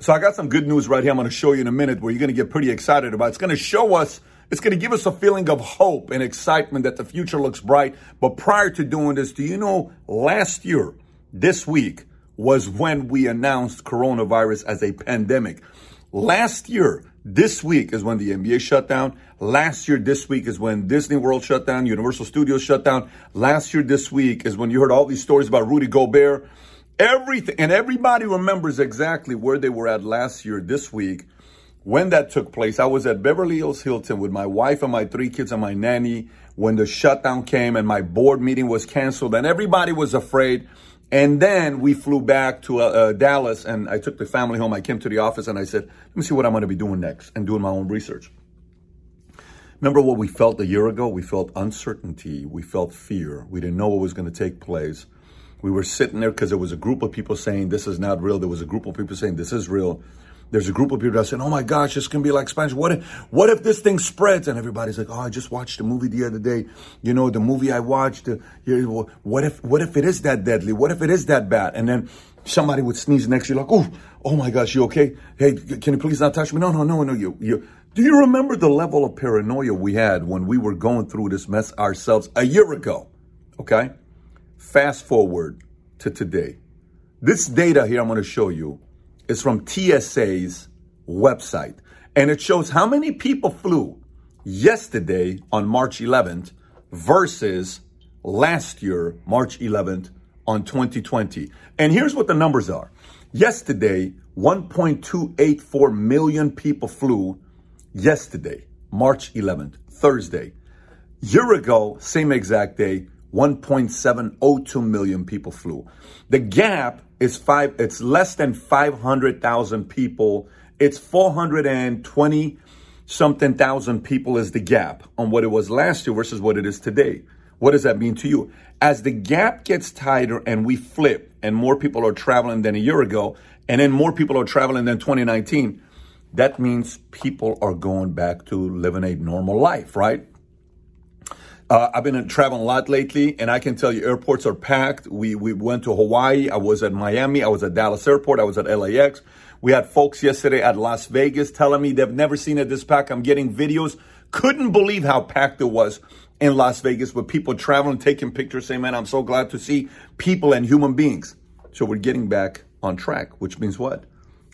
So I got some good news right here. I'm going to show you in a minute where you're going to get pretty excited about. It's going to show us, it's going to give us a feeling of hope and excitement that the future looks bright. But prior to doing this, do you know last year, this week, was when we announced coronavirus as a pandemic. Last year, this week is when the NBA shut down. Last year, this week is when Disney World shut down, Universal Studios shut down. Last year, this week is when you heard all these stories about Rudy Gobert Everything and everybody remembers exactly where they were at last year, this week, when that took place. I was at Beverly Hills Hilton with my wife and my three kids and my nanny when the shutdown came and my board meeting was canceled and everybody was afraid. And then we flew back to uh, uh, Dallas and I took the family home. I came to the office and I said, let me see what I'm going to be doing next and doing my own research. Remember what we felt a year ago? We felt uncertainty. We felt fear. We didn't know what was going to take place. We were sitting there because there was a group of people saying this is not real. There was a group of people saying this is real. There's a group of people that saying, "Oh my gosh, this can be like Spanish. What if, what if this thing spreads?" And everybody's like, "Oh, I just watched a movie the other day. You know, the movie I watched. Uh, what if, what if it is that deadly? What if it is that bad?" And then somebody would sneeze next to you, like, "Oh, oh my gosh, you okay? Hey, can you please not touch me?" No, no, no, no. You, you. Do you remember the level of paranoia we had when we were going through this mess ourselves a year ago? Okay. Fast forward to today. This data here I'm going to show you is from TSA's website, and it shows how many people flew yesterday on March 11th versus last year, March 11th on 2020. And here's what the numbers are. Yesterday, 1.284 million people flew yesterday, March 11th, Thursday. Year ago, same exact day, 1.702 million people flew. The gap is five, it's less than 500,000 people. It's 420 something thousand people is the gap on what it was last year versus what it is today. What does that mean to you? As the gap gets tighter and we flip and more people are traveling than a year ago, and then more people are traveling than 2019, that means people are going back to living a normal life, right? Uh, I've been traveling a lot lately, and I can tell you airports are packed. We we went to Hawaii. I was at Miami. I was at Dallas Airport. I was at LAX. We had folks yesterday at Las Vegas telling me they've never seen it this packed. I'm getting videos. Couldn't believe how packed it was in Las Vegas with people traveling, taking pictures, saying, "Man, I'm so glad to see people and human beings." So we're getting back on track, which means what?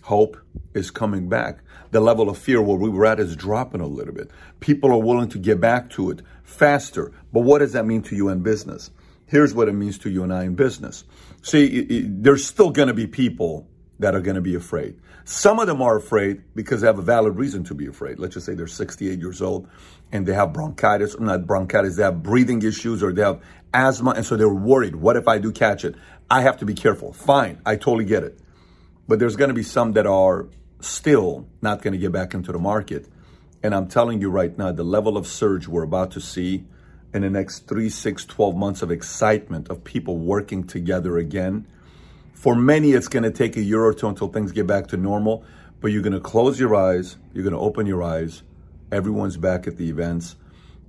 Hope is coming back. The level of fear where we were at is dropping a little bit. People are willing to get back to it faster. But what does that mean to you in business? Here's what it means to you and I in business. See, it, it, there's still going to be people that are going to be afraid. Some of them are afraid because they have a valid reason to be afraid. Let's just say they're 68 years old and they have bronchitis, or not bronchitis, they have breathing issues or they have asthma. And so they're worried. What if I do catch it? I have to be careful. Fine. I totally get it. But there's going to be some that are still not going to get back into the market. And I'm telling you right now, the level of surge we're about to see in the next three, six, 12 months of excitement of people working together again. For many, it's going to take a year or two until things get back to normal, but you're going to close your eyes, you're going to open your eyes. Everyone's back at the events.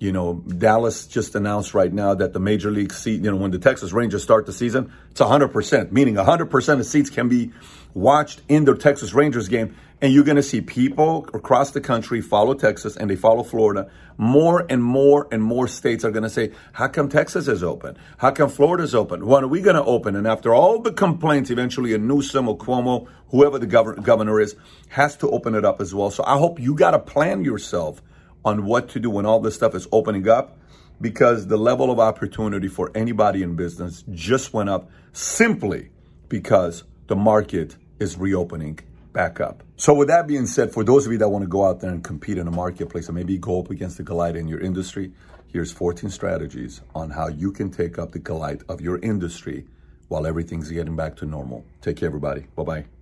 You know, Dallas just announced right now that the major league seat, you know, when the Texas Rangers start the season, it's 100%, meaning 100% of seats can be watched in the Texas Rangers game. And you're going to see people across the country follow Texas and they follow Florida. More and more and more states are going to say, how come Texas is open? How come Florida is open? When are we going to open? And after all the complaints, eventually a Newsom or Cuomo, whoever the gov- governor is, has to open it up as well. So I hope you got to plan yourself on what to do when all this stuff is opening up because the level of opportunity for anybody in business just went up simply because the market is reopening back up. So with that being said, for those of you that want to go out there and compete in the marketplace and maybe go up against the Goliath in your industry, here's 14 strategies on how you can take up the Goliath of your industry while everything's getting back to normal. Take care, everybody. Bye-bye.